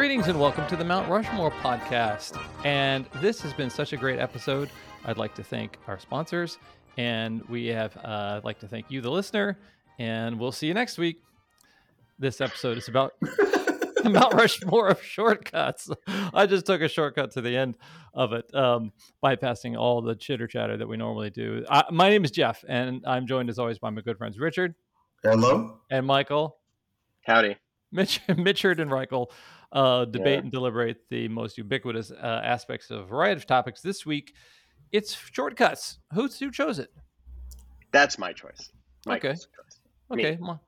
Greetings and welcome to the Mount Rushmore podcast. And this has been such a great episode. I'd like to thank our sponsors, and we have uh, I'd like to thank you, the listener, and we'll see you next week. This episode is about the Mount Rushmore of shortcuts. I just took a shortcut to the end of it, um, bypassing all the chitter chatter that we normally do. Uh, my name is Jeff, and I'm joined as always by my good friends Richard Hello. and Michael. Howdy. Mitch, Mitchard and Reichel uh, debate Yeah. and deliberate the most ubiquitous uh, aspects of a variety of topics. This week, it's shortcuts. Who, who chose it? That's my choice. Okay. Choice. Okay, well,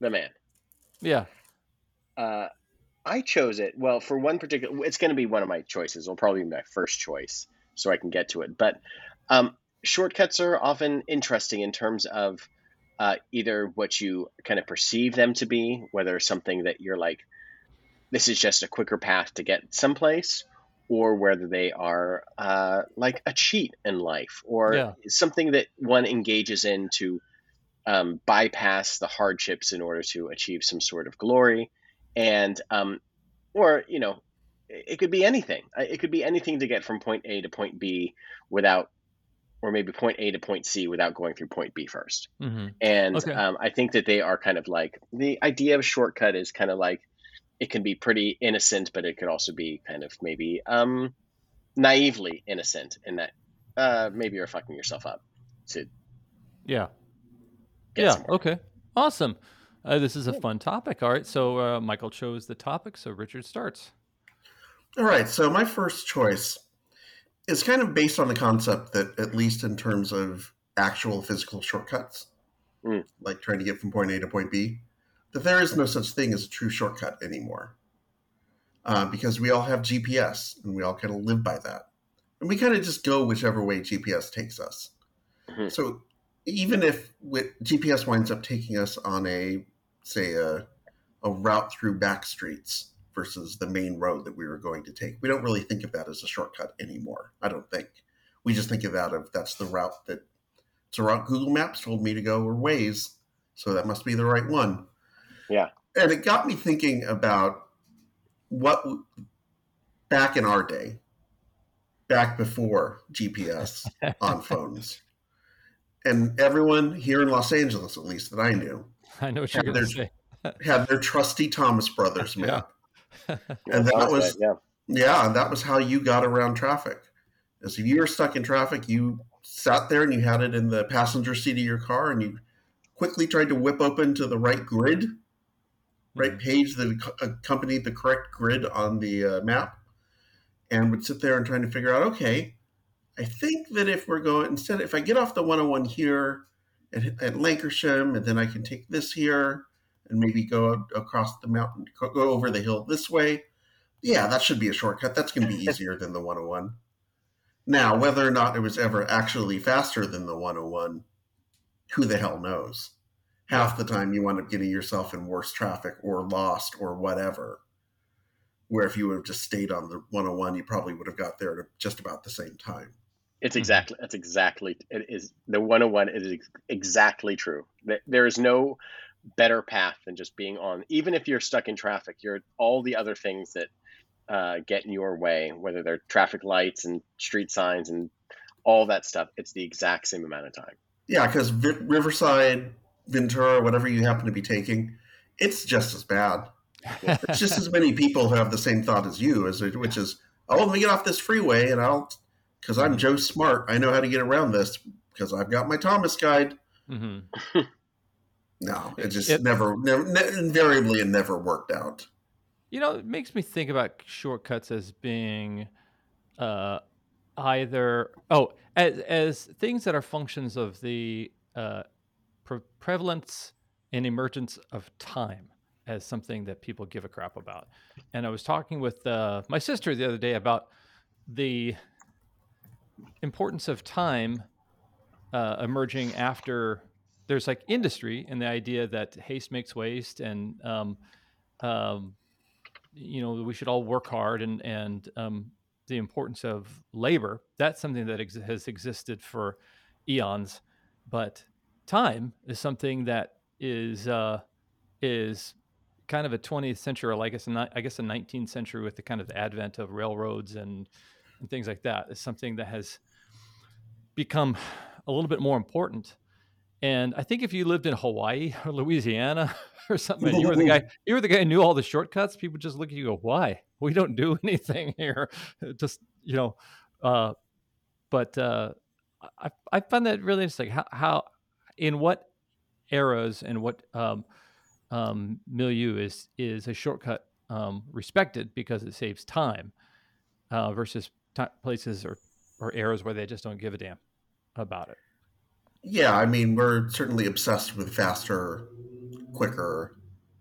The man. yeah, Uh, I chose it. Well, for one particular, it's going to be one of my choices. It'll probably be my first choice, so I can get to it. But um, shortcuts are often interesting in terms of uh, either what you kind of perceive them to be, whether something that you're like, this is just a quicker path to get someplace, or whether they are uh, like a cheat in life, or Yeah. something that one engages in to um, bypass the hardships in order to achieve some sort of glory and um, or you know it it could be anything it could be anything to get from point a to point b without or maybe point a to point c without going through point b first hmm and Okay. um, i think that they are kind of like the idea of shortcut is kind of like it can be pretty innocent but it could also be kind of maybe um, naively innocent in that uh, maybe you're fucking yourself up to yeah, yeah. somewhere. Okay, awesome. Uh, this is a fun topic. All right, so uh, Michael chose the topic, so Richard starts. All right. So my first choice is kind of based on the concept that, at least in terms of actual physical shortcuts, Mm. like trying to get from point A to point B, that there is no such thing as a true shortcut anymore. Uh, because we all have GPS and we all kind of live by that. And we kind of just go whichever way GPS takes us. Mhm. So even if GPS winds up taking us on a, say, a, a route through back streets versus the main road that we were going to take, we don't really think of that as a shortcut anymore. I don't think. We just think of that of that's the route that it's a route Google Maps told me to go or Waze, so that must be the right one. Yeah. And it got me thinking about what back in our day, back before GPS on phones, and everyone here in Los Angeles, at least that I knew, I know what you're going to say. had their trusty Thomas Brothers Yeah. map. Yeah, And that was- yeah Yeah, and that was how you got around traffic. Is if you were stuck in traffic, you sat there and you had it in the passenger seat of your car, and you quickly tried to whip open to the right grid, right Mhm. page that accompanied the correct grid on the uh, map, and would sit there and trying to figure out, okay, I think that if we're going instead, if I get off the 101 here at, at Lankershim, and then I can take this here and maybe go across the mountain, go over the hill this way. Yeah, that should be a shortcut. That's going to be easier than the 101. Now, whether or not it was ever actually faster than the 101, who the hell knows? Half the time you wind up getting yourself in worse traffic or lost or whatever. Where if you would have just stayed on the 101, you probably would have got there at just about the same time. It's Mhm. exactly that's exactly it is the 101 is exactly true. There is no better path than just being on even if you're stuck in traffic, you're all the other things that uh, get in your way, whether they're traffic lights and street signs and all that stuff, it's the exact same amount of time. Yeah, because v- Riverside, Ventura, whatever you happen to be taking, it's just as bad. It's just as many people who have the same thought as you, as which is, oh, let me get off this freeway, and I'll, because I'm Joe Smart, I know how to get around this because I've got my Thomas guide. Mm-hmm. No, it just It- never, never, ne- invariably, it never worked out. You know, it makes me think about shortcuts as being uh, either oh, as, as things that are functions of the uh, pre- prevalence and emergence of time as something that people give a crap about. And I was talking with uh, my sister the other day about the importance of time uh, emerging after there's like industry and the idea that haste makes waste and um, um, you know we should all work hard and and um, the importance of labor that's something that ex- has existed for eons but time is something that is uh, is kind of a 20th century, or like I guess, a, I guess a 19th century with the kind of the advent of railroads and, and things like that is something that has become a little bit more important. And I think if you lived in Hawaii or Louisiana or something, you were the guy, you were the guy who knew all the shortcuts. People just look at you, and go, "Why? We don't do anything here." Just you know, uh, but uh, I I find that really interesting. How how in what eras and what um, um, milieu is is a shortcut um, respected because it saves time uh, versus t- places or or eras where they just don't give a damn about it. Yeah, I mean, we're certainly obsessed with faster, quicker,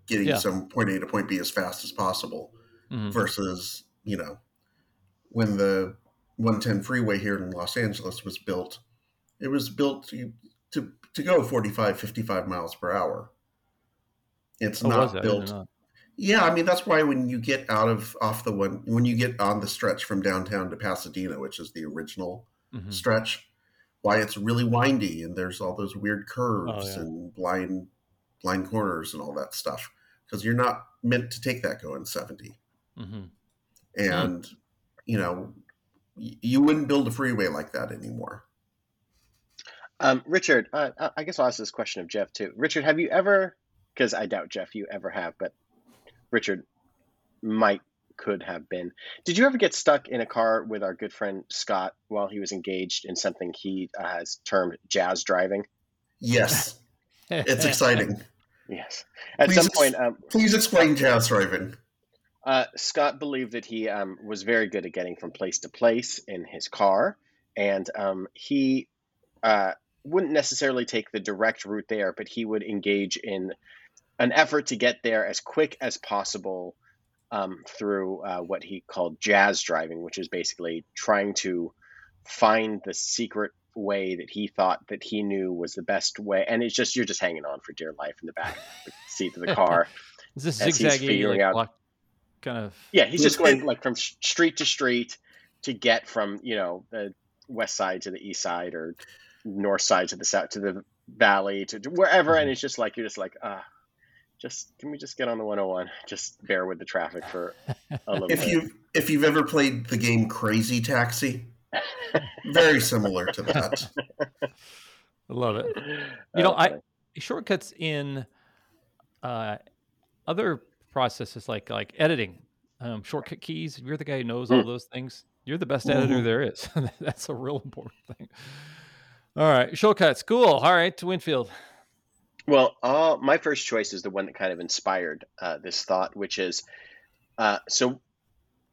getting Yeah. some point A to point B as fast as possible Mhm. versus, you know, when the 110 freeway here in Los Angeles was built, it was built to to, go 45, 55 miles per hour. It's Oh, not that? I didn't built. Yeah, I mean that's why when you get out of off the one when you get on the stretch from downtown to Pasadena, which is the original Mhm. stretch, why it's really windy and there's all those weird curves Oh, yeah. and blind blind corners and all that stuff because you're not meant to take that going 70. Mhm. And you know, you wouldn't build a freeway like that anymore. Um, Richard, uh, I- I guess I'll ask this question of Jeff too. Richard, have you ever? Because I doubt Jeff, you ever have, but Richard might could have been. Did you ever get stuck in a car with our good friend Scott while he was engaged in something he uh, has termed jazz driving? Yes, it's exciting. Yes. At Please some ex- point, um, Please explain jazz driving. Uh, Scott believed that he um, was very good at getting from place to place in his car, and um, he uh, wouldn't necessarily take the direct route there, but he would engage in an effort to get there as quick as possible um, through uh, what he called jazz driving, which is basically trying to find the secret way that he thought that he knew was the best way. And it's just you're just hanging on for dear life in the back seat of the car. Is this as he's figuring like, out- block- kind of? Yeah, he's just going like from street to street to get from you know the west side to the east side or north side to the south to the valley to, to wherever, and it's just like you're just like ah, just can we just get on the 101? Just bear with the traffic for a little If bit. you if you've ever played the game Crazy Taxi, very similar to that. I love it. You know, I shortcuts in uh, other processes like like editing, um, shortcut keys. You're the guy who knows all Mm. those things. You're the best editor Mhm. there is. That's a real important thing. All right, shortcuts. Cool. All right, to Winfield. Well, uh, my first choice is the one that kind of inspired uh, this thought, which is uh, so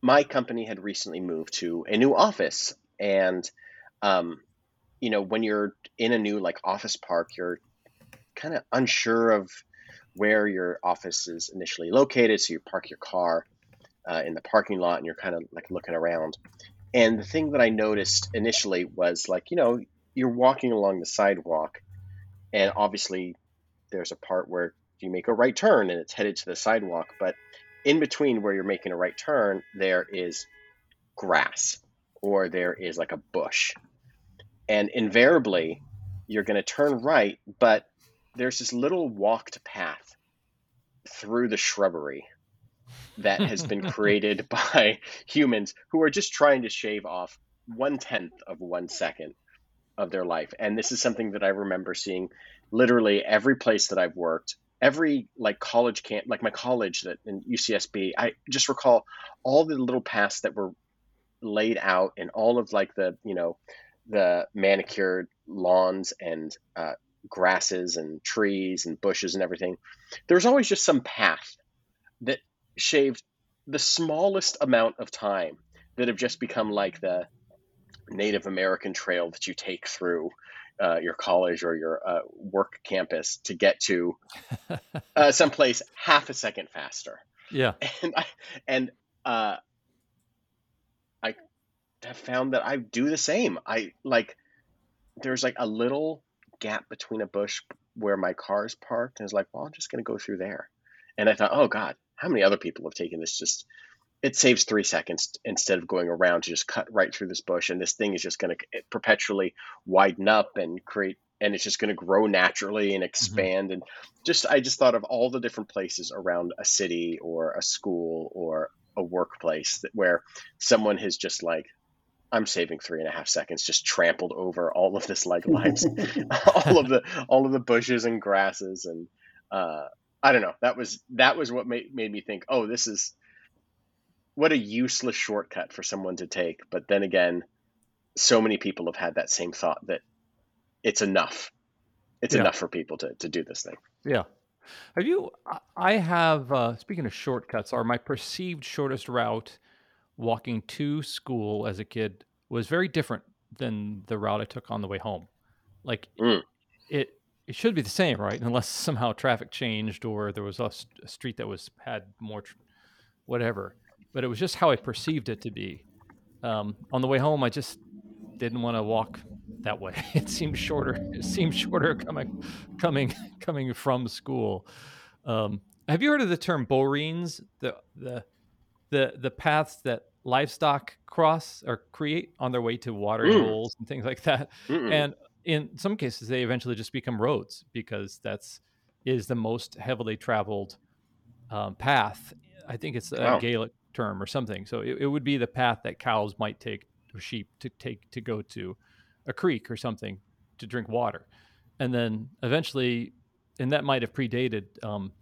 my company had recently moved to a new office. And, um, you know, when you're in a new like office park, you're kind of unsure of where your office is initially located. So you park your car uh, in the parking lot and you're kind of like looking around. And the thing that I noticed initially was like, you know, you're walking along the sidewalk and obviously there's a part where you make a right turn and it's headed to the sidewalk but in between where you're making a right turn there is grass or there is like a bush. And invariably you're going to turn right but there's this little walked path through the shrubbery that has been created by humans who are just trying to shave off one tenth of one second of their life. And this is something that I remember seeing literally every place that I've worked, every like college camp, like my college that in UCSB, I just recall all the little paths that were laid out and all of like the, you know, the manicured lawns and uh, grasses and trees and bushes and everything. There was always just some path that shaved the smallest amount of time that have just become like the Native American trail that you take through uh, your college or your uh, work campus to get to uh, someplace half a second faster. Yeah. And I and uh, I have found that I do the same. I like there's like a little gap between a bush where my car is parked, and it's like, well, I'm just gonna go through there. And I thought, oh God, how many other people have taken this? Just it saves three seconds instead of going around to just cut right through this bush, and this thing is just gonna perpetually widen up and create and it's just going to grow naturally and expand and just i just thought of all the different places around a city or a school or a workplace that where someone has just like i'm saving three and a half seconds just trampled over all of this like limes all of the all of the bushes and grasses and uh i don't know that was that was what made, made me think oh this is what a useless shortcut for someone to take but then again so many people have had that same thought that it's enough. It's Yeah. enough for people to, to do this thing. Yeah. Have you? I- have. Uh, speaking of shortcuts, are my perceived shortest route walking to school as a kid was very different than the route I took on the way home. Like Mm. it, it should be the same, right? Unless somehow traffic changed or there was a street that was had more, tr- whatever. But it was just how I perceived it to be. Um, on the way home, I just didn't want to walk that way. It seemed shorter. It seemed shorter coming, coming, coming from school. Um, have you heard of the term boreens? The the the the paths that livestock cross or create on their way to watering Mm. holes and things like that. Mm-mm. And in some cases, they eventually just become roads because that's is the most heavily traveled um, path. I think it's a Wow. Gaelic term or something. So it, it would be the path that cows might take or sheep to take to go to a creek or something to drink water, and then eventually, and that might have predated, um,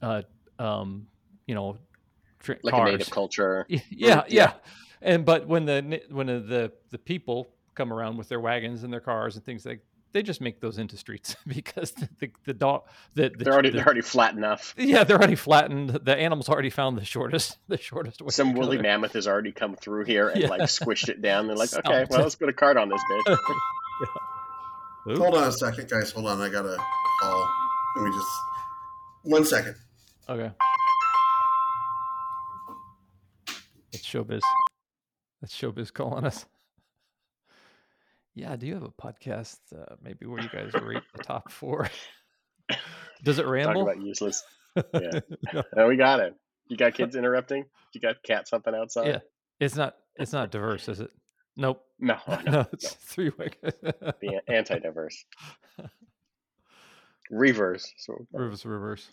uh, um, you know, tr- like cars. a native culture. Yeah, yeah. yeah. And but when the when the, the people come around with their wagons and their cars and things like they just make those into streets because the the, the dog the, the, They're already the- they're already flat enough. yeah they're already flattened. The animals already found the shortest the shortest way. Some woolly there. mammoth has already come through here and Yeah. like squished it down. They're like, Stomped okay, well, let's put a cart on this bitch. Oop. Hold on a second, guys. Hold on. I got a call. Let me just. One second. Okay. It's showbiz. That's showbiz calling us. Yeah, do you have a podcast uh, maybe where you guys rate the top four? Does it Talk ramble? about useless. Yeah. No, we got it. You got kids interrupting? You got cats something outside? Yeah. It's not it's not diverse, is it? Nope. No, no, No, it's three way. the anti-diverse. Reverse. So, reverse reverse.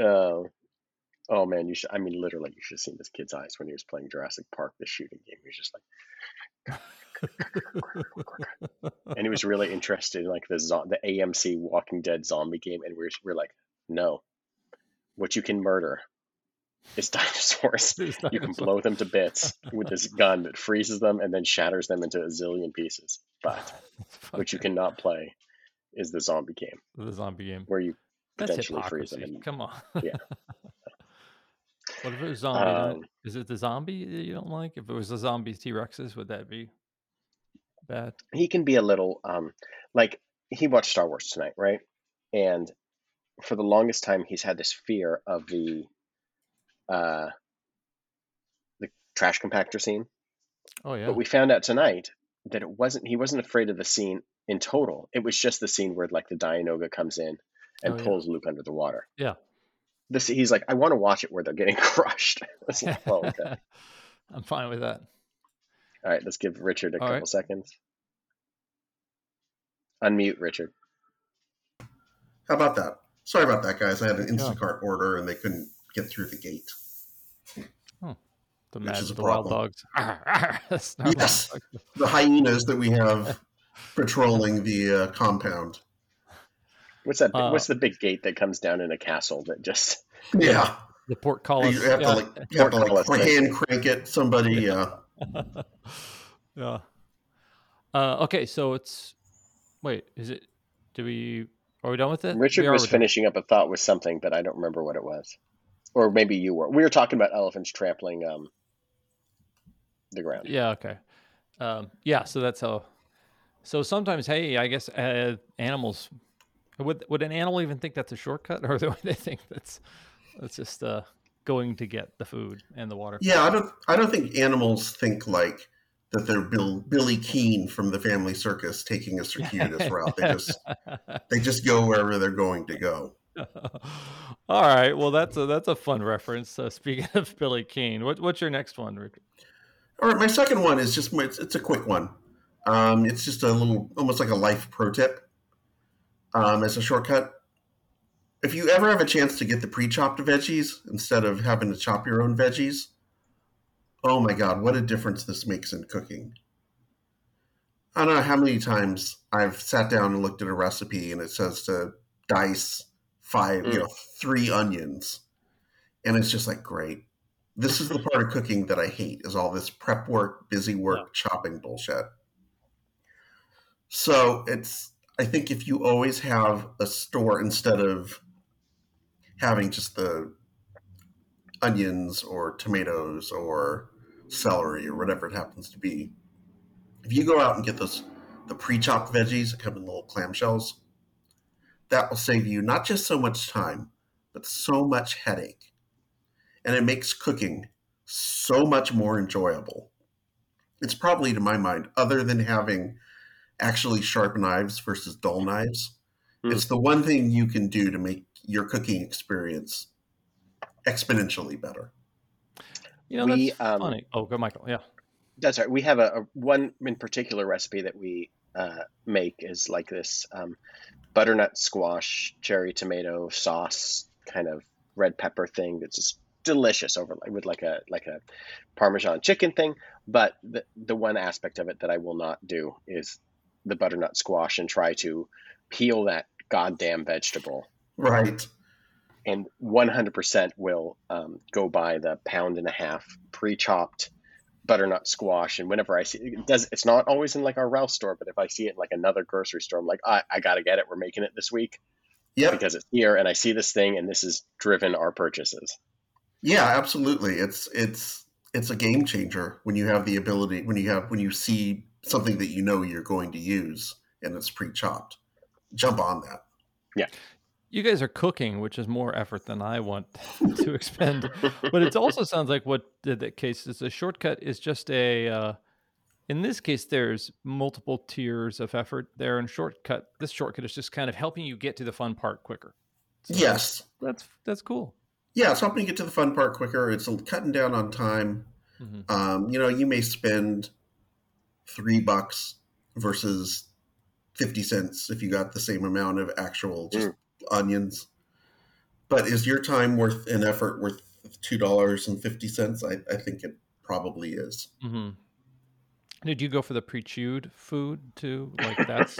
uh, oh man, you should. I mean, literally, you should have seen this kid's eyes when he was playing Jurassic Park, the shooting game. He was just like, and he was really interested in like the zo- the AMC Walking Dead zombie game, and we're we're like, no, what you can murder is dinosaurs. There's You can blow them to bits with this gun that freezes them and then shatters them into a zillion pieces. But what you cannot play is the zombie game the zombie game. where you That's potentially freeze them. And, Come on. Yeah. what if it was zombie? Um, Is it the zombie that you don't like? If it was the zombie T Rexes, would that be bad? he can be a little um like he watched Star Wars tonight, right? And for the longest time he's had this fear of the uh the trash compactor scene. Oh yeah. But we found out tonight that it wasn't he wasn't afraid of the scene in total. It was just the scene where like the Dianoga comes in and Oh, yeah. pulls Luke under the water. Yeah. This he's like, I want to watch it where they're getting crushed. Like, oh, okay. I'm fine with that. All right, let's give Richard a All couple right. seconds. Unmute Richard. How about that? Sorry about that, guys. I had an Yeah. Instacart order and they couldn't get through the gate. The Which mad is a the wild problem. dogs. That's not Yes. wrong. The hyenas that we have patrolling the uh, compound. What's that? Uh, what's the big gate that comes down in a castle that just? Yeah. The portcullis. You have yeah. to like, you have to like hand crank it. Somebody, uh, yeah. Uh, okay, so it's wait, is it? Do we? Are we done with it? Richard We are was done. finishing up a thought with something, but I don't remember what it was, or maybe you were. We were talking about elephants trampling um the ground. Yeah. Okay. Um, yeah. So that's how. So sometimes, hey, I guess uh, animals. Would would an animal even think that's a shortcut, or would they think that's that's just uh, going to get the food and the water? yeah, I don't, I don't think animals think like that they're Bill, Billy Keane from the Family Circus taking a circuitous route. They just, they just go wherever they're going to go. All right. Well, that's a that's a fun reference. Uh, speaking of Billy Keane, what what's your next one, Richard? All right, my second one is just it's, it's a quick one. Um, it's just a little, almost like a life pro tip um, as a shortcut. If you ever have a chance to get the pre-chopped veggies instead of having to chop your own veggies, oh my god, what a difference this makes in cooking. I don't know how many times I've sat down and looked at a recipe and it says to dice five, mm. you know, three onions. And it's just like, great. This is the part of cooking that I hate is all this prep work, busy work, yeah. chopping bullshit. So it's I think if you always have a store instead of having just the onions or tomatoes or celery or whatever it happens to be, if you go out and get those the pre-chopped veggies that come in little clamshells, that will save you not just so much time, but so much headache. And it makes cooking so much more enjoyable. It's probably, to my mind, other than having actually sharp knives versus dull knives, mm. it's the one thing you can do to make your cooking experience exponentially better. You know, we, that's um, funny. Oh, go, Michael. Yeah. That's right. We have a, a one in particular recipe that we uh, make is like this um, butternut squash, cherry tomato sauce, kind of red pepper thing that's just delicious over with like a like a parmesan chicken thing. But the the one aspect of it that I will not do is the butternut squash and try to peel that goddamn vegetable. Right. And 100% will um, go by the pound and a half pre chopped butternut squash. And whenever I see it, does, it's not always in like our Ralph store, but if I see it in like another grocery store, I'm like, I, I got to get it. We're making it this week. Yeah. Because it's here and I see this thing and this has driven our purchases. Yeah, absolutely. It's, it's, it's a game changer when you have the ability, when you have, when you see something that you know you're going to use and it's pre chopped. Jump on that. Yeah you guys are cooking, which is more effort than I want to expend. but it also sounds like what did that case is a shortcut is just a. Uh, in this case, there's multiple tiers of effort there, and shortcut. This shortcut is just kind of helping you get to the fun part quicker. So yes, that's that's cool. Yeah, it's helping you get to the fun part quicker. It's cutting down on time. Mm-hmm. Um, you know, you may spend three bucks versus 50 cents if you got the same amount of actual just mm onions. But is your time worth an effort worth two dollars and fifty cents? I, I think it probably is. Mm-hmm. Did you go for the pre-chewed food too? Like that's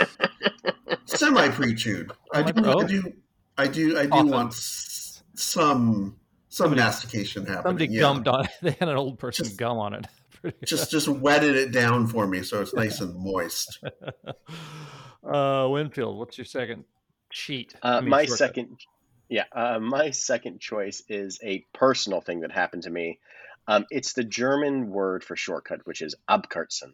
semi pre-chewed. I do, I do. I do. I do Often. want some some somebody, mastication happening. Somebody yeah. gummed on it. They had an old person just, gum on it. just just wetted it down for me so it's nice and moist. uh, Winfield, what's your second cheat. Uh, my second, yeah, uh, my second choice is a personal thing that happened to me. Um, it's the German word for shortcut, which is Abkürzen.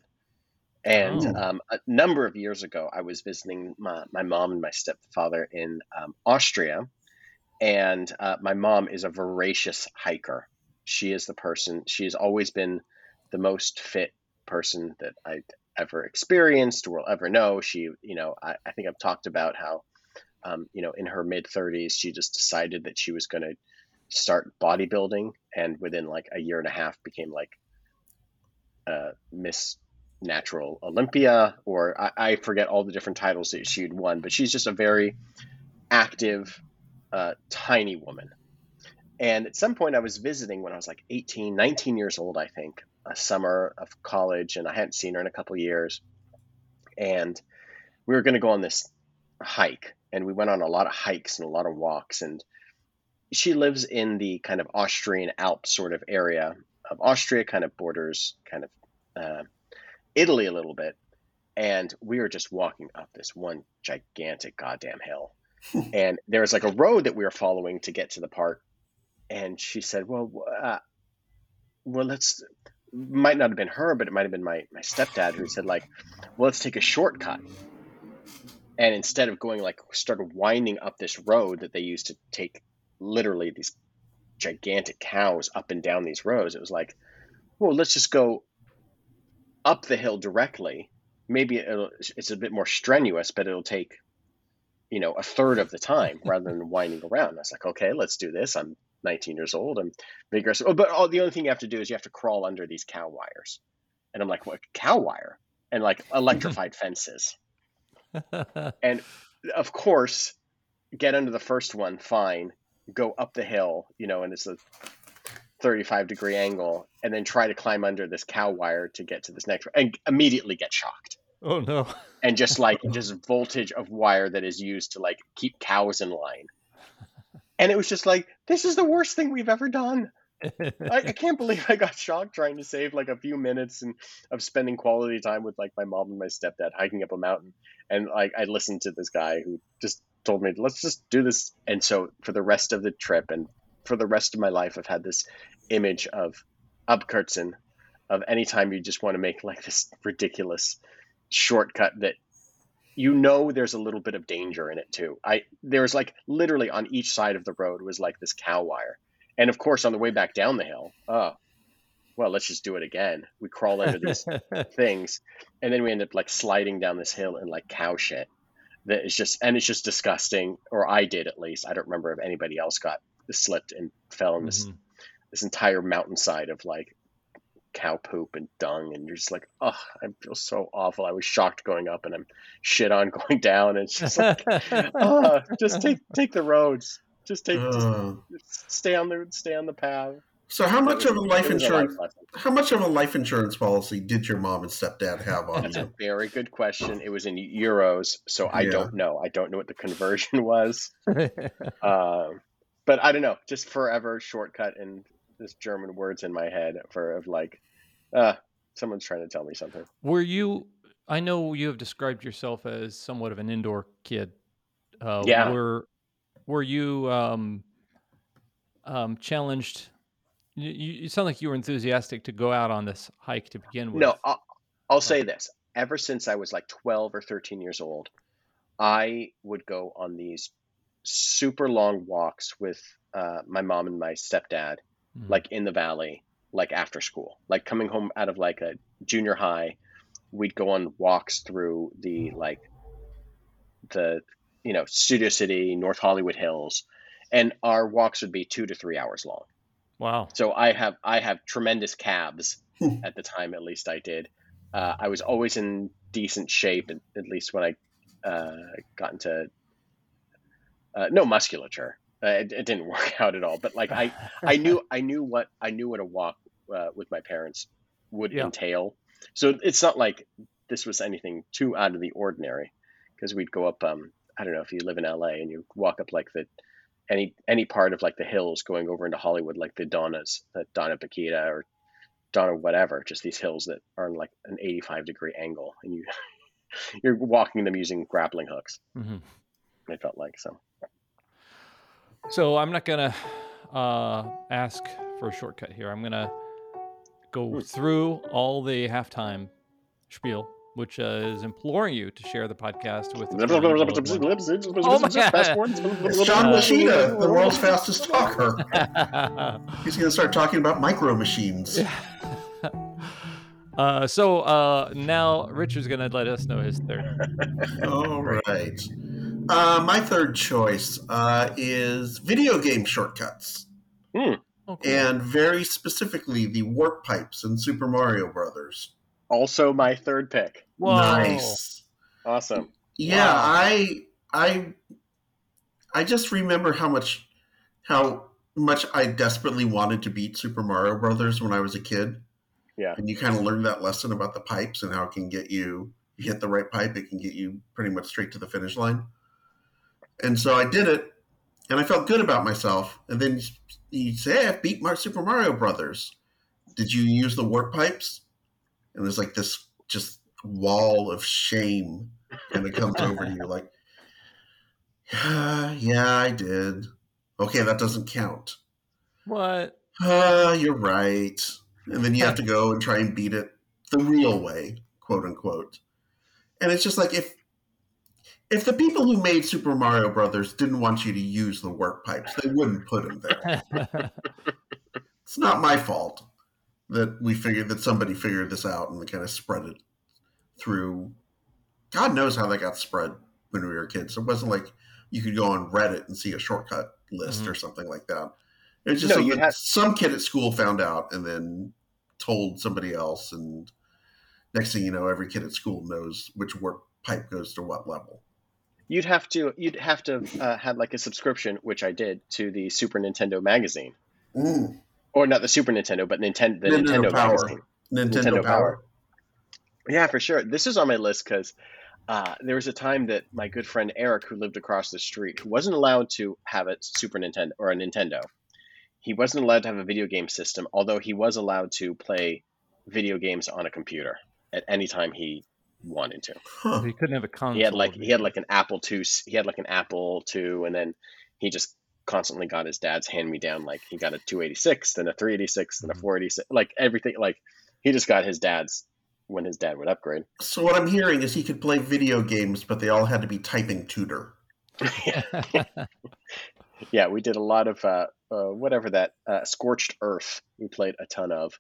And oh. um, a number of years ago, I was visiting my, my mom and my stepfather in um, Austria. And uh, my mom is a voracious hiker. She is the person, she's always been the most fit person that I ever experienced or will ever know. She, you know, I, I think I've talked about how um, you know, in her mid 30s, she just decided that she was going to start bodybuilding, and within like a year and a half, became like uh, Miss Natural Olympia, or I, I, forget all the different titles that she'd won, but she's just a very active, uh, tiny woman. And at some point, I was visiting when I was like 18, 19 years old, I think, a summer of college, and I hadn't seen her in a couple years. And we were going to go on this hike and we went on a lot of hikes and a lot of walks and she lives in the kind of Austrian Alps sort of area of Austria, kind of borders kind of uh, Italy a little bit. And we were just walking up this one gigantic goddamn hill. and there was like a road that we were following to get to the park. And she said, Well, uh, well, let's, might not have been her, but it might have been my, my stepdad who said, like, well, let's take a shortcut and instead of going like started winding up this road that they used to take literally these gigantic cows up and down these roads it was like well let's just go up the hill directly. Maybe it's a bit more strenuous but it'll take you know a third of the time rather than winding around. I was like okay let's do this. I'm 19 years old. I'm vigorous oh, but all, the only thing you have to do is you have to crawl under these cow wires. And i'm like what? Cow wire? And like electrified fences. And of course, get under the first one, fine. Go up the hill, you know, and it's a 35 degree angle, and then try to climb under this cow wire to get to this next one, and immediately get shocked. oh no. And just like just voltage of wire that is used to like keep cows in line. And it was just like, this is the worst thing we've ever done. I, I can't believe I got shocked trying to save like a few minutes and of spending quality time with like my mom and my stepdad hiking up a mountain. And like I listened to this guy who just told me, let's just do this. And so for the rest of the trip and for the rest of my life, I've had this image of Abkürzen of anytime you just want to make like this ridiculous shortcut that you know there's a little bit of danger in it too. I there's like literally on each side of the road was like this cow wire. And of course on the way back down the hill, oh well, let's just do it again. We crawl under these things, and then we end up like sliding down this hill in like cow shit. That is just and it's just disgusting. Or I did at least. I don't remember if anybody else got slipped and fell in this Mhm. this entire mountainside of like cow poop and dung, and you're just like, oh, I feel so awful. I was shocked going up, and I'm shit on going down. And it's just like, oh, just take take the roads. Just take just Uh, stay on the stay on the path. so how much It of a life it was insurance? lesson. How much of a life insurance policy did your mom and stepdad have on you? That's a very good question. It was in euros, so I Yeah. don't know. I don't know what the conversion was. Um, but I don't know. Just forever shortcut and this German words in my head for of like, uh, someone's trying to tell me something. Were you? I know you have described yourself as somewhat of an indoor kid. Uh, Yeah. Were Were you um, um, challenged? You, you sound like you were enthusiastic to go out on this hike to begin with. No, I'll, I'll say this. Ever since I was like 12 or 13 years old, I would go on these super long walks with uh, my mom and my stepdad, Mhm. like in the valley, like after school, like coming home out of like a junior high. We'd go on walks through the like the you know Studio City, North Hollywood Hills, and our walks would be two to three hours long. Wow. So I have I have tremendous calves at the time. At least I did. Uh, I was always in decent shape, at, at least when I uh, got into uh, no musculature. Uh, it, it didn't work out at all. But like I I knew I knew what I knew what a walk uh, with my parents would Yeah. entail. So it's not like this was anything too out of the ordinary because we'd go up. Um, I don't know if you live in LA and you walk up like the any any part of like the hills going over into Hollywood, like the Donnas, the Donna Paquita or Donna whatever, just these hills that are on like an 85 degree angle, and you you're walking them using grappling hooks. Mm-hmm. It felt like so. So I'm not gonna uh, ask for a shortcut here. I'm gonna go Hmm. through all the halftime spiel, which uh, is imploring you to share the podcast with. a friend or loved one. Oh my God. It's John Uh, Moschitta, the world's fastest talker. He's going to start talking about micro machines. uh, so uh, now Richard's gonna let us know his third. All right. Uh, my third choice uh, is video game shortcuts, Oh, cool. and very specifically the warp pipes in Super Mario Brothers. Also, my third pick. Whoa. Nice. Awesome. Yeah, Wow. I I I just remember how much how much I desperately wanted to beat Super Mario Brothers when I was a kid. Yeah. And you kind of learn that lesson about the pipes and how it can get you you hit the right pipe, it can get you pretty much straight to the finish line. And so I did it and I felt good about myself. And then you say, hey, I beat my Super Mario Brothers. Did you use the warp pipes? And there's like this just wall of shame and it comes over you like, yeah, yeah, I did. Okay, that doesn't count. What? Ah, you're right. And then you have to go and try and beat it the real way, quote unquote. And it's just like if if the people who made Super Mario Brothers didn't want you to use the warp pipes, they wouldn't put them there. It's not my fault that we figured that somebody figured this out and kind of spread it through. God knows how that got spread when we were kids. It wasn't like you could go on Reddit and see a shortcut list Mhm. or something like that. It was just No, you had- some kid at school found out and then told somebody else, and next thing you know, every kid at school knows which warp pipe goes to what level. You'd have to you'd have to uh, have like a subscription, which I did to the Super Nintendo magazine, Mm, or not the Super Nintendo, but Nintendo the Nintendo Nintendo, Power. magazine. Nintendo, Nintendo Power. Power. Yeah, for sure. This is on my list because uh, there was a time that my good friend Eric, who lived across the street, who wasn't allowed to have a Super Nintendo or a Nintendo, he wasn't allowed to have a video game system, although he was allowed to play video games on a computer at any time he wanted to. Huh. He couldn't have a console. He had like he had like an Apple II, he had like an Apple II, and then he just constantly got his dad's hand me down. Like he got a 286, then a 386, then a Mhm. 486, like everything. Like he just got his dad's when his dad would upgrade. So what I'm hearing is he could play video games, but they all had to be typing tutor. yeah, we did a lot of uh, uh, whatever that uh, scorched earth. We played a ton of.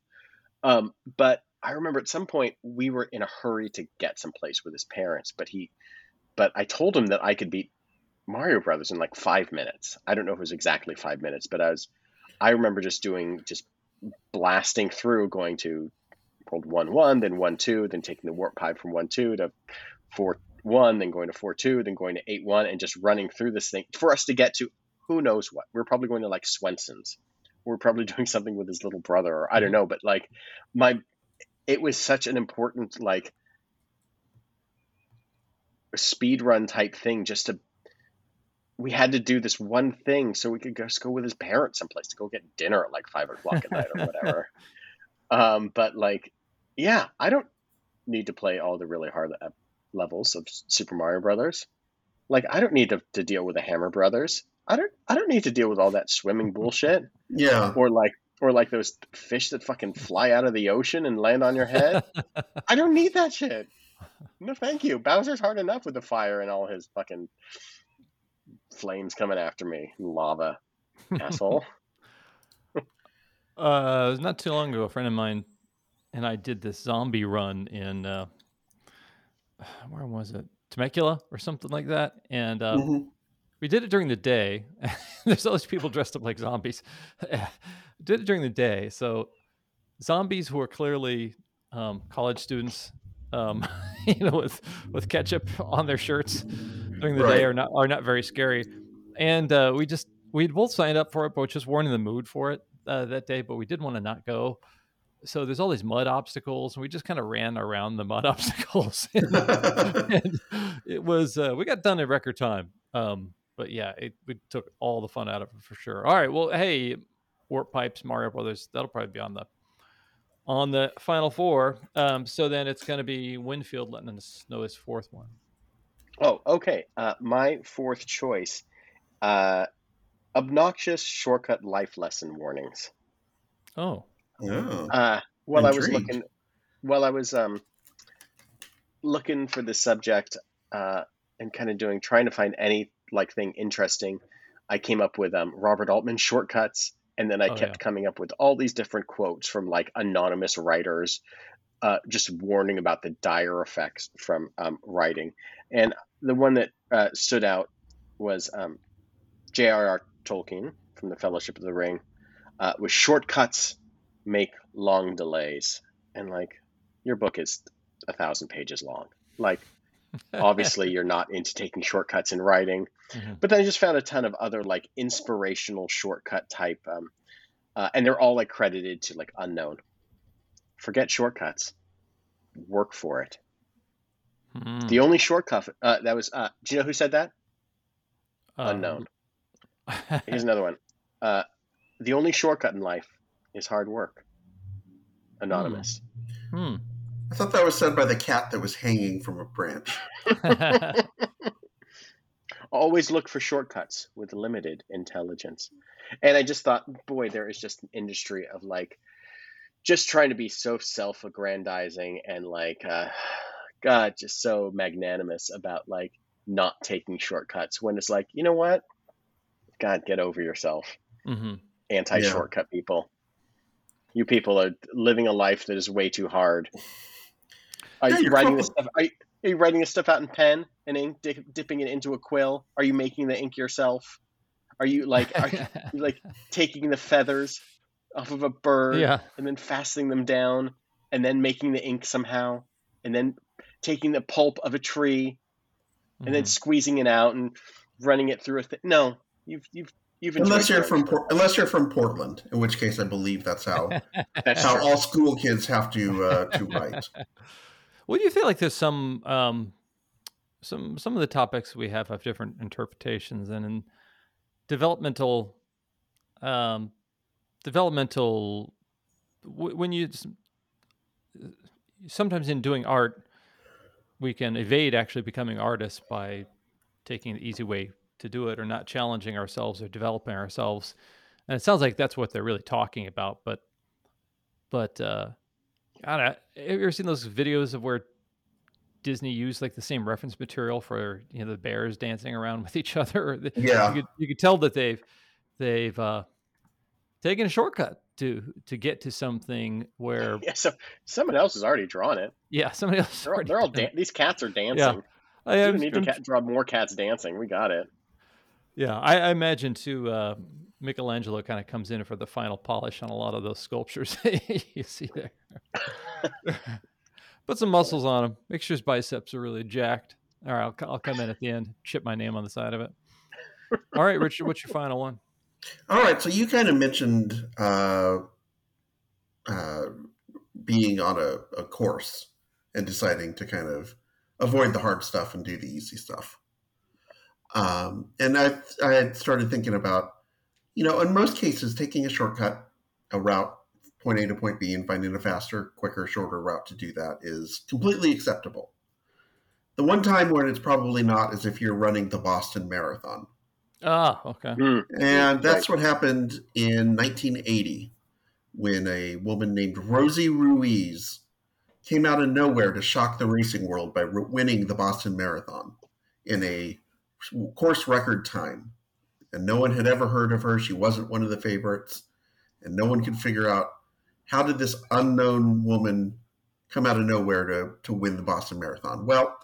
Um, but I remember at some point we were in a hurry to get someplace with his parents, but he, but I told him that I could beat Mario Brothers in like five minutes. I don't know if it was exactly five minutes, but I was, I remember just doing just blasting through, going to world one one, then one two, then taking the warp pipe from one two to four one, then going to four two, then going to eight one, and just running through this thing for us to get to who knows what. We're probably going to like Swenson's. We're probably doing something with his little brother, or I don't mm-hmm. know. But like my, it was such an important like speed run type thing just to. We had to do this one thing so we could just go with his parents someplace to go get dinner at like five o'clock at night or whatever. Um, but like, yeah, I don't need to play all the really hard uh, levels of Super Mario Brothers. Like, I don't need to, to deal with the Hammer Brothers. I don't. I don't need to deal with all that swimming bullshit, Yeah. or like, or like those fish that fucking fly out of the ocean and land on your head. I don't need that shit. No, thank you. Bowser's hard enough with the fire and all his fucking flames coming after me, lava, asshole. Uh, it was not too long ago. A friend of mine and I did this zombie run in uh, where was it? Temecula or something like that. And uh, Mhm. we did it during the day. There's all these people dressed up like zombies. did it during the day. So zombies who are clearly um, college students, um, you know, with with ketchup on their shirts during the Right. day are not are not very scary. And uh, we just we both signed up for it, but just weren't in the mood for it uh, that day. But we did want to not go. So there's all these mud obstacles, and we just kind of ran around the mud obstacles. and it was uh, we got done in record time. Um, but yeah, it we took all the fun out of it for sure. All right, well, hey, Warp Pipes, Mario Brothers, that'll probably be on the on the final four. Um, so then it's going to be Winfield letting us know his fourth one. Oh, okay. Uh, my fourth choice: uh, obnoxious shortcut life lesson warnings. Oh, Oh. Uh, while I was looking, while I was um, looking for the subject uh, and kind of doing, trying to find any like thing interesting, I came up with um, Robert Altman shortcuts, and then I Oh, kept yeah. coming up with all these different quotes from like anonymous writers, uh, just warning about the dire effects from um, writing. And the one that uh, stood out was um, J.R.R. Tolkien from the Fellowship of the Ring, uh, with shortcuts make long delays. And like, your book is a thousand pages long. Like, obviously, you're not into taking shortcuts in writing. Mhm. But then I just found a ton of other like inspirational shortcut type, um, uh, and they're all like credited to like unknown. Forget shortcuts. Work for it. Hmm. The only shortcut uh, that was. Uh, do you know who said that? Um, Unknown. Here's another one. Uh, the only shortcut in life is hard work. Anonymous. hmm. I thought that was said by the cat that was hanging from a branch. Always look for shortcuts with limited intelligence. And I just thought, boy, there is just an industry of like just trying to be so self aggrandizing and like, uh, God, just so magnanimous about like not taking shortcuts when it's like, you know what? God, get over yourself. mm-hmm. Anti shortcut people. You people are living a life that is way too hard. Are Yeah, you writing this stuff? Are you, are you writing this stuff out in pen and ink, dip, dipping it into a quill? Are you making the ink yourself? Are you like are you like taking the feathers off of a bird yeah. and then fastening them down and then making the ink somehow? and then taking the pulp of a tree and then Mhm. squeezing it out and running it through a thing. No, you've you've you've Unless you're from Por- unless you're from Portland, in which case I believe that's how That's how true. all school kids have to uh, to write. Well, do you feel like there's some um, some some of the topics we have have different interpretations, and in developmental um, developmental when you sometimes in doing art, we can evade actually becoming artists by taking the easy way to do it, or not challenging ourselves or developing ourselves. And it sounds like that's what they're really talking about, but but uh, I don't know. Have you ever seen those videos of where Disney used like the same reference material for you know the bears dancing around with each other? Yeah. you could you could tell that they've they've uh, taken a shortcut to to get to something where Yeah, so someone else has already drawn it. yeah somebody else. They're all, they're all dan- these cats are dancing. I, You I'm- need to draw more cats dancing. We got it. yeah, I, I imagine too. Uh, Michelangelo kind of comes in for the final polish on a lot of those sculptures you see there. Put some muscles on him. Make sure his biceps are really jacked. All right, I'll, I'll come in at the end, chip my name on the side of it. All right, Richard, what's your final one? All right, so you kind of mentioned uh, uh, being on a, a course and deciding to kind of avoid the hard stuff and do the easy stuff. Um, and I, I had started thinking about, you know, in most cases, taking a shortcut, a route, point A to point B, and finding a faster, quicker, shorter route to do that is completely acceptable. The one time when it's probably not is if you're running the Boston Marathon. Ah, okay. Hmm. And that's what happened in 1980 when a woman named Rosie Ruiz came out of nowhere to shock the racing world by r- winning the Boston Marathon in a course record time. And no one had ever heard of her. She wasn't one of the favorites. And no one could figure out how did this unknown woman come out of nowhere to, to win the Boston Marathon? Well,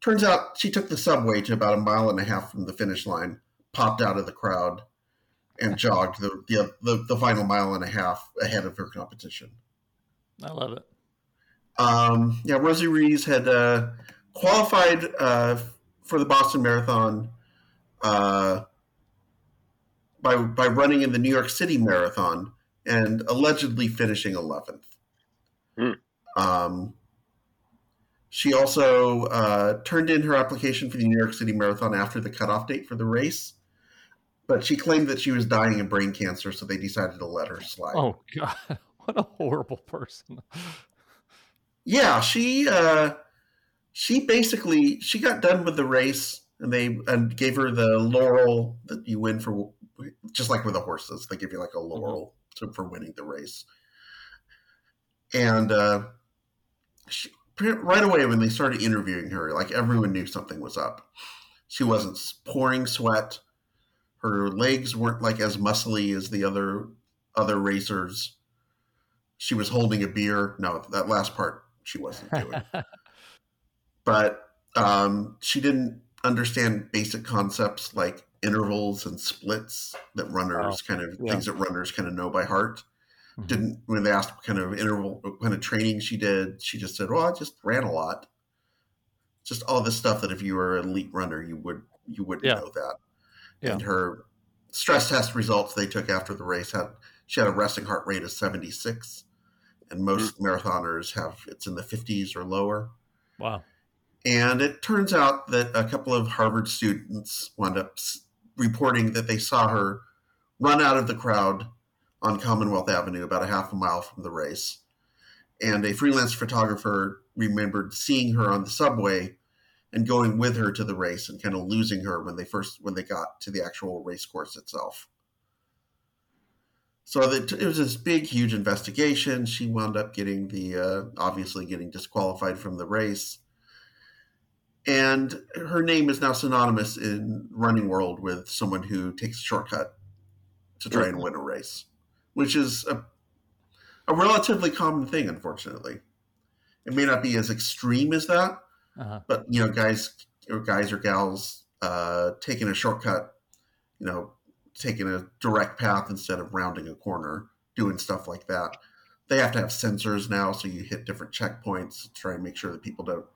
turns out she took the subway to about a mile and a half from the finish line popped out of the crowd and jogged the, the the the final mile and a half ahead of her competition. I love it. Um, yeah, Rosie Ruiz had uh, qualified uh, for the Boston Marathon uh, by by running in the New York City Marathon and allegedly finishing 11th. Hmm. Um, she also uh, turned in her application for the New York City Marathon after the cutoff date for the race, but she claimed that she was dying of brain cancer, so they decided to let her slide. Oh God, what a horrible person. Yeah, she uh she basically she got done with the race and they and gave her the laurel that you win for just like with the horses. They give you like a laurel to, for winning the race. And uh she, right away when they started interviewing her, like everyone knew something was up. She wasn't pouring sweat. Her legs weren't like as muscly as the other other racers. She was holding a beer. No, that last part she wasn't doing. but um, she didn't understand basic concepts like intervals and splits that runners kind of yeah. things that runners kind of know by heart. Mhm. Didn't when they asked what kind of interval, what kind of training she did, she just said, "Well, I just ran a lot." Just all this stuff that if you were an elite runner, you would you wouldn't Yeah. know that. Yeah. And her stress test results they took after the race had she had a resting heart rate of 76 and most hmm. marathoners have it's in the 50s or lower wow. and it turns out that a couple of harvard students wound up reporting that they saw her run out of the crowd on commonwealth avenue about a half a mile from the race and a freelance photographer remembered seeing her on the subway and going with her to the race and kind of losing her when they first when they got to the actual race course itself. So that it was this big huge investigation. She wound up getting the uh, obviously getting disqualified from the race. And her name is now synonymous in running world with someone who takes a shortcut to try and win a race which is a, a relatively common thing unfortunately. It may not be as extreme as that Uh-huh. but you know guys or guys or gals uh, taking a shortcut you know taking a direct path instead of rounding a corner doing stuff like that they have to have sensors now, so you hit different checkpoints to try and make sure that people don't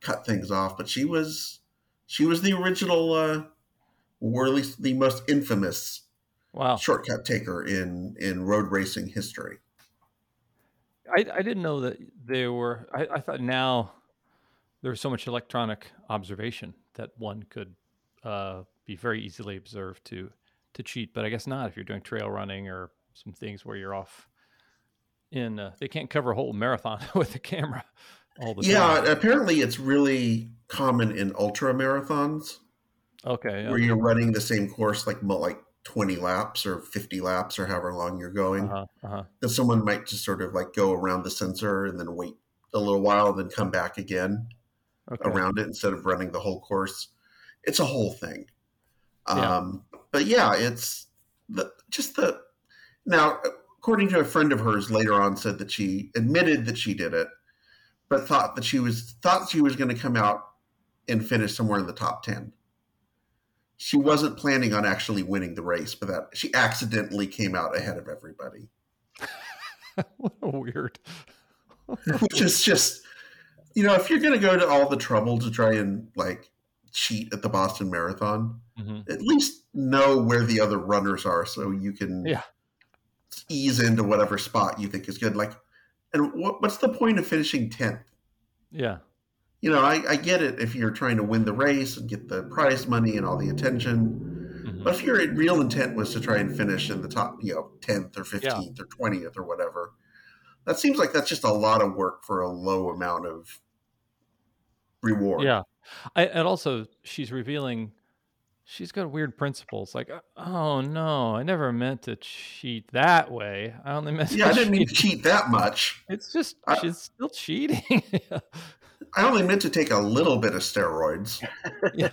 cut things off. But she was she was the original, uh, or at least the most infamous Wow. shortcut taker in in road racing history. I, I didn't know that there were. I, I thought now there's so much electronic observation that one could uh, be very easily observed to to cheat. But I guess not if you're doing trail running or some things where you're off. In uh, they can't cover a whole marathon with the camera all the Yeah, time. apparently it's really common in ultra marathons Okay. where Yeah. you're running the same course like like 20 laps or 50 laps or however long you're going. Uh-huh, uh-huh. That someone might just sort of like go around the sensor and then wait a little while, and then come back again Okay. around it instead of running the whole course. It's a whole thing. Yeah. Um, but yeah, it's the just the now according to a friend of hers later on said that she admitted that she did it, but thought that she was thought she was going to come out and finish somewhere in the top ten. She wasn't planning on actually winning the race, but that she accidentally came out ahead of everybody, what a weird. which is just you know if you're going to go to all the trouble to try and like cheat at the Boston Marathon, Mhm. at least know where the other runners are so you can Yeah. ease into whatever spot you think is good. Like, and what, what's the point of finishing 10th? Yeah. You know, I, I get it if you're trying to win the race and get the prize money and all the attention. Mhm. But if your real intent was to try and finish in the top, you know, 10th or 15th or 20th or whatever, that seems like that's just a lot of work for a low amount of reward. Yeah, I, and also she's revealing she's got weird principles. Like, uh, oh no, I never meant to cheat that way. I only meant Yeah, I to didn't mean cheat. to cheat that much. It's just I- she's still cheating. I only meant to take a little bit of steroids. yeah,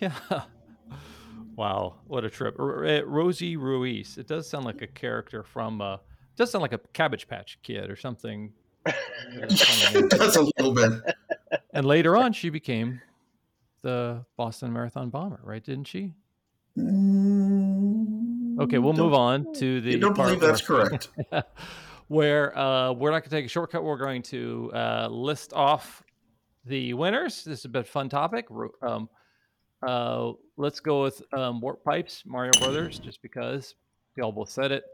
yeah. Wow, what a trip! R- uh, Rosie Ruiz. It does sound like a character from. Uh, does sound like a Cabbage Patch Kid or something. it does a little bit. And later on, she became the Boston Marathon bomber, right? Didn't she? Okay, we'll move on to the. You don't part believe that's where- correct. where uh, we're not going to take a shortcut. We're going to uh, list off the winners. This is a bit fun topic. Um, uh, let's go with um, Warp Pipes, Mario Brothers, just because y'all both said it.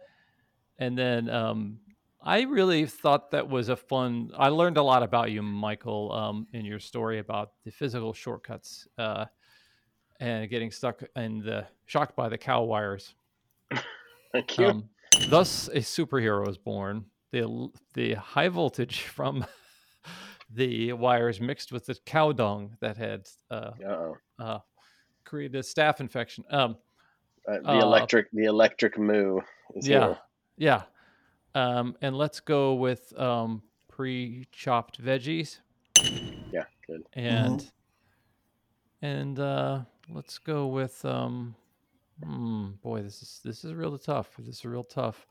And then um, I really thought that was a fun. I learned a lot about you, Michael, um, in your story about the physical shortcuts uh, and getting stuck and the shocked by the cow wires. Thank you. Um, thus, a superhero is born. The the high voltage from the wires mixed with the cow dung that had uh, uh, created a staph infection. Um, Uh, the Uh, electric, the electric moo is yeah, here. yeah. Um, and let's go with um, pre-chopped veggies, Yeah, good. and and uh, let's go with um, hmm, boy, this is this is real tough. This is real tough.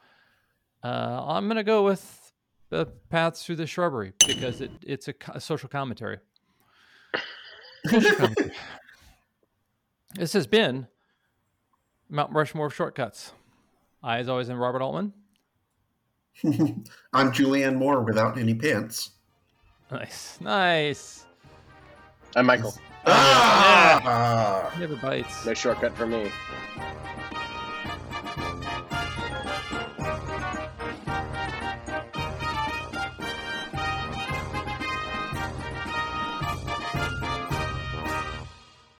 Uh, I'm gonna go with the paths through the shrubbery because it, it's a, co- a social commentary. Social commentary. this has been Mount Rushmore of shortcuts. I, as always, am Robert Altman. I'm Julianne Moore without any pants. Nice, nice. I'm Michael. Ah! Never bites. No shortcut for me.